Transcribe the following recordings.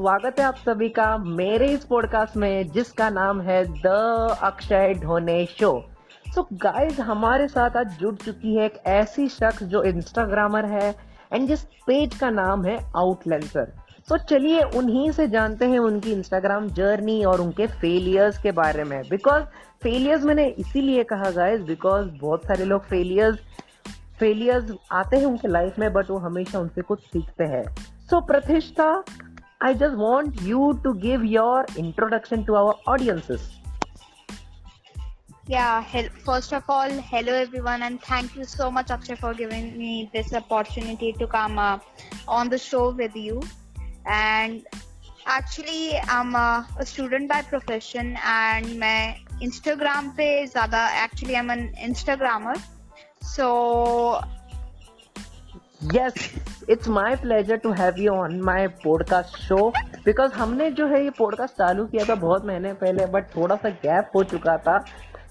स्वागत है आप सभी का मेरे इस पॉडकास्ट में जिसका नाम है the Akshay Dhone show. So guys हमारे साथ आज जुड़ चुकी है एक ऐसी शख्स जो इंस्टाग्रामर है एंड जिस पेज का नाम है आउटलेंसर तो चलिए उन्हीं से जानते हैं उनकी इंस्टाग्राम जर्नी और उनके फेलियर्स के बारे में। बिकॉज़ फेलियर्स मैंने इसीलिए कहा गाइस बिकॉज़ बहुत सारे लोग फेलियर्स फेलियर्स आते हैं उनके लाइफ में बट वो हमेशा उनसे कुछ सीखते हैं। So so, Pratishtha I just want you to give your introduction to our audiences Yeah, first of all, hello everyone, and thank you so much, Akshay, for giving me this opportunity to come uh, on the show with you. And actually, I'm a, a student by profession, and मैं Instagram पे ज़्यादा actually I'm an Instagrammer. So yes, it's my pleasure to have you on my podcast show because हमने जो है ये podcast चालू किया था बहुत महीने पहले बट थोड़ा सा गैप हो चुका था।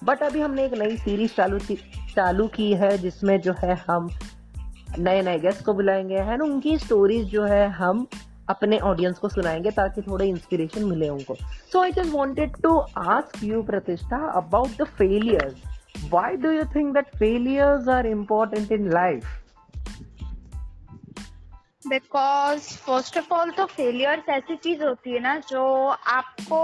बट अभी हमने एक नई सीरीज़ चालू चालू की है जिसमें जो है हम नए नए गेस्ट को बुलाएँगे है ना उनकी स्टोरीज जो है हम अपने ऑडियंस को सुनाएँगे ताकि थोड़े इंस्पिरेशन मिले उनको। So I just wanted to ask you Pratishtha about the failures why do you think that failures are important in life? Because first of all तो फेलियर्स ऐसी चीज़ होती है ना जो आपको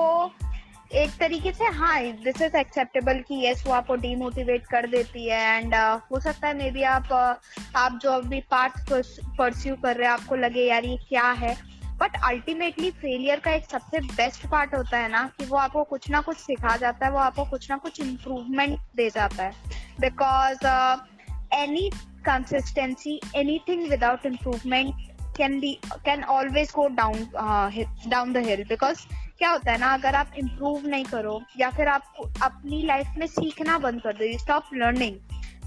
एक तरीके से हाँ दिस इज़ एक्सेप्टेबल कि यस वो आपको डीमोटिवेट कर देती है एंड uh, हो सकता है मे बी आप uh, आप जो अभी पार्ट परस्यू कर रहे हैं आपको लगे यार ये क्या है? बट अल्टीमेटली फेलियर का एक सबसे बेस्ट पार्ट होता है ना कि वो आपको कुछ ना कुछ सिखा जाता है वो आपको कुछ ना कुछ इम्प्रूवमेंट दे जाता है। Because any consistency anything without improvement can be can always go down down the hill because क्या होता है ना, अगर आप इम्प्रूव नहीं करो, या फिर आप अपनी लाइफ में सीखना बंद कर दो यू स्टॉप लर्निंग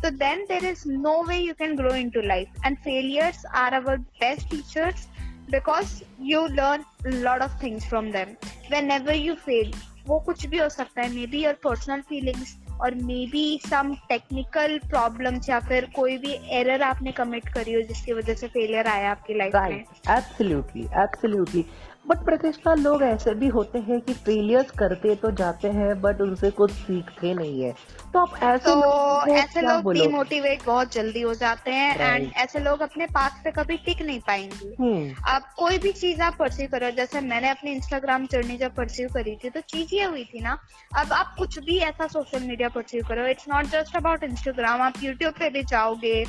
तो then there is no way you can grow into life and failures are our best teachers because you learn lot of things from them whenever you fail वो कुछ भी हो सकता है may be your personal feelings और may be some technical problems या फिर कोई भी एरर आपने कमिट करी हो जिसकी वजह से फेलियर आया आपकी लाइफ में? एब्सोल्युटली एब्सोल्युटली बट प्रतिष्ठा लोग ऐसे भी होते हैं कि फेलियर्स करते तो जाते हैं बट उनसे कुछ सीखते नहीं है। तो आप ऐसे तो लोग ऐसे लोग डिमोटिवेट बहुत जल्दी हो जाते हैं एंड ऐसे लोग अपने पास पे कभी टिक नहीं पाएँगे। हम्म। आप कोई भी चीज़ आप परस्यू करो जैसे मैंने अपनी इंस्टाग्राम जर्नी जब परस्यू करी थी तो चीज़ ये हुई थी ना अब आप कुछ भी ऐसा सोशल मीडिया परस्यू करो it's not just about Instagram आप यूट्यूब पे भी जाओगे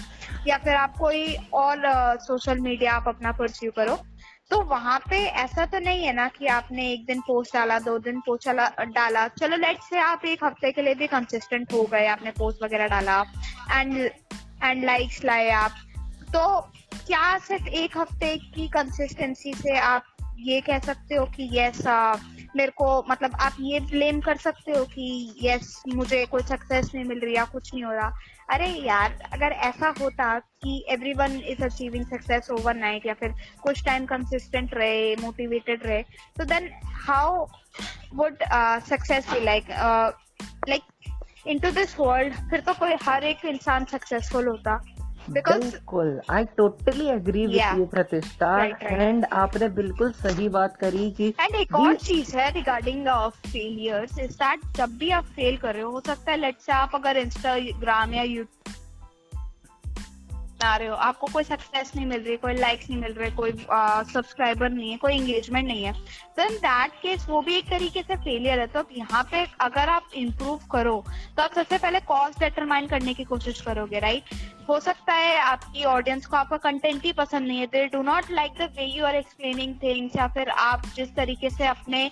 या फिर आप कोई और सोशल मीडिया आप अपना परस्यू करो तो वहाँ पे ऐसा तो नहीं है ना कि आपने एक दिन पोस्ट डाला, दो दिन पोस्ट डाला चलो लेट से आप एक हफ़्ते के लिए भी कंसिस्टेंट हो गए, आपने पोस्ट वगैरह डाला एंड एंड लाइक्स लाए आप। तो क्या सिर्फ़ एक हफ़्ते की कंसिस्टेंसी से आप ये कह सकते हो कि यस मेरे को मतलब आप ये ब्लेम कर सकते हो कि यस मुझे कोई सक्सेस नहीं मिल रही या कुछ नहीं हो रहा। अरे यार, अगर ऐसा होता कि everyone is achieving success overnight या फिर कुछ टाइम कंसिस्टेंट रहे मोटिवेटेड रहे तो then how would success be like like into this world फिर तो कोई हर एक इंसान सक्सेसफुल होता। बिल्कुल I totally agree with you Pratishtha. And आपने बिल्कुल सही बात करी कि एंड एक और चीज़ है regarding of failures is that जब भी आप फेल कर रहे हो हो सकता है लेट्स से आप अगर इंस्टाग्राम या यूट्यूब बना रहे हो। आपको कोई सक्सेस नहीं मिल रही कोई लाइक्स नहीं मिल रहे कोई सब्सक्राइबर uh, नहीं है कोई एंगेजमेंट नहीं है। तो इन दैट केस वो भी एक तरीके से फेलियर है। तो अब यहाँ पे अगर आप इम्प्रूव करो तो आप सबसे पहले कॉज डिटरमाइन करने की कोशिश करोगे राइट हो सकता है आपकी ऑडियंस को आपका कंटेंट ही पसंद नहीं है। They do not like the way you are explaining things या फिर आप जिस तरीके से अपने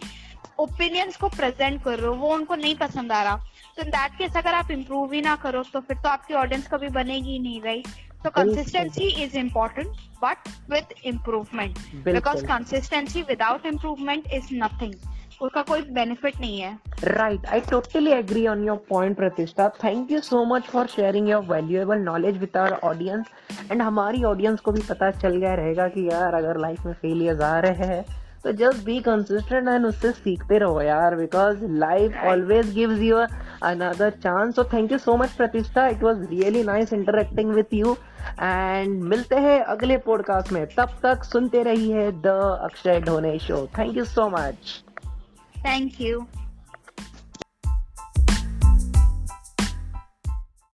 ओपिनियंस को प्रेजेंट कर रहे हो वो उनको नहीं पसंद आ रहा। तो इन दैट केस अगर आप इम्प्रूव ही ना करो तो फिर तो आपकी ऑडियंस कभी बनेगी नहीं right So consistency is important, but with improvement. Because consistency without improvement is nothing. उसका कोई बेनिफिट नहीं है। Right I totally agree on your point Pratishtha thank you so much for sharing your valuable knowledge with our audience and हमारी audience को भी पता चल गया रहेगा कि यार अगर लाइफ में फेलियर्स आ रहे हैं तो जस्ट बी कंसिस्टेंट एंड उससे सीखते रहो यार because life always gives you another chance so thank you so much Pratishtha it was really nice interacting with you and मिलते हैं अगले पॉडकास्ट में। तब तक सुनते रहिए the Akshay Dhone show thank you so much thank you